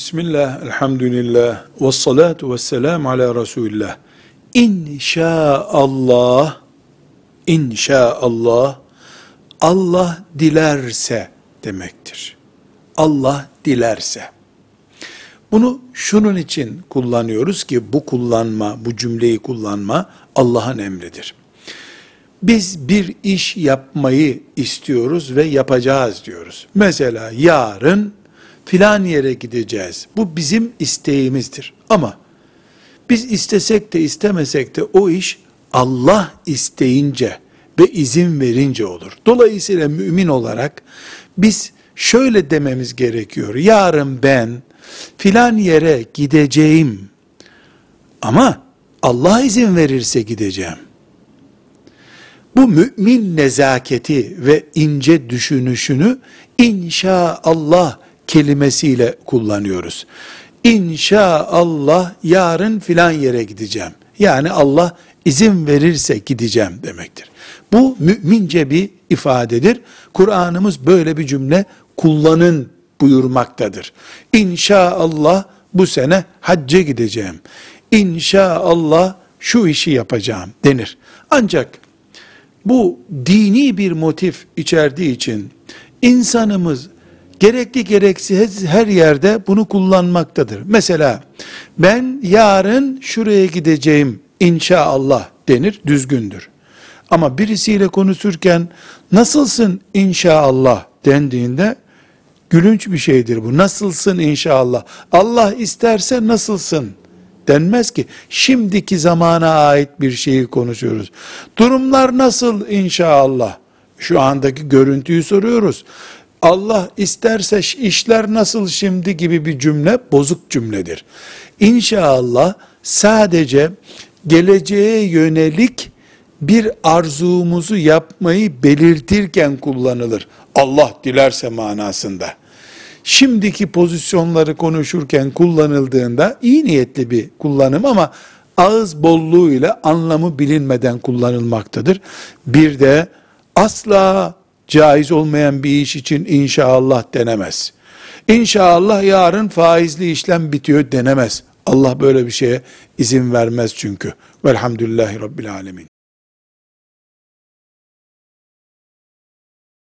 Bismillah, elhamdülillah, ve salatu ve selamu ala Resulillah. İnşaallah, inşaallah, Allah dilerse demektir. Allah dilerse. Bunu şunun için kullanıyoruz ki bu kullanma, bu cümleyi kullanma Allah'ın emridir. Biz bir iş yapmayı istiyoruz ve yapacağız diyoruz. Mesela yarın filan yere gideceğiz. Bu bizim isteğimizdir. Ama biz istesek de istemesek de o iş Allah isteyince ve izin verince olur. Dolayısıyla mümin olarak biz şöyle dememiz gerekiyor. Yarın ben filan yere gideceğim. Ama Allah izin verirse gideceğim. Bu mümin nezaketi ve ince düşünüşünü inşaallah kelimesiyle kullanıyoruz. İnşaallah yarın filan yere gideceğim. Yani Allah izin verirse gideceğim demektir. Bu mümince bir ifadedir. Kur'an'ımız böyle bir cümle kullanın buyurmaktadır. İnşaallah bu sene hacca gideceğim. İnşaallah şu işi yapacağım denir. Ancak bu dini bir motif içerdiği için insanımız gerekli gereksiz her yerde bunu kullanmaktadır. Mesela ben yarın şuraya gideceğim inşallah denir, düzgündür. Ama birisiyle konuşurken nasılsın inşallah dendiğinde gülünç bir şeydir bu. Nasılsın inşallah? Allah isterse nasılsın? denmez ki. Şimdiki zamana ait bir şeyi konuşuyoruz. Durumlar nasıl inşallah? Şu andaki görüntüyü soruyoruz. Allah isterse işler nasıl şimdi gibi bir cümle bozuk cümledir. İnşallah sadece geleceğe yönelik bir arzumuzu yapmayı belirtirken kullanılır. Allah dilerse manasında. Şimdiki pozisyonları konuşurken kullanıldığında iyi niyetli bir kullanım ama ağız bolluğuyla anlamı bilinmeden kullanılmaktadır. Bir de asla caiz olmayan bir iş için inşallah denemez. İnşallah yarın faizli işlem bitiyor denemez. Allah böyle bir şeye izin vermez çünkü. Velhamdülillahi Rabbil Alemin.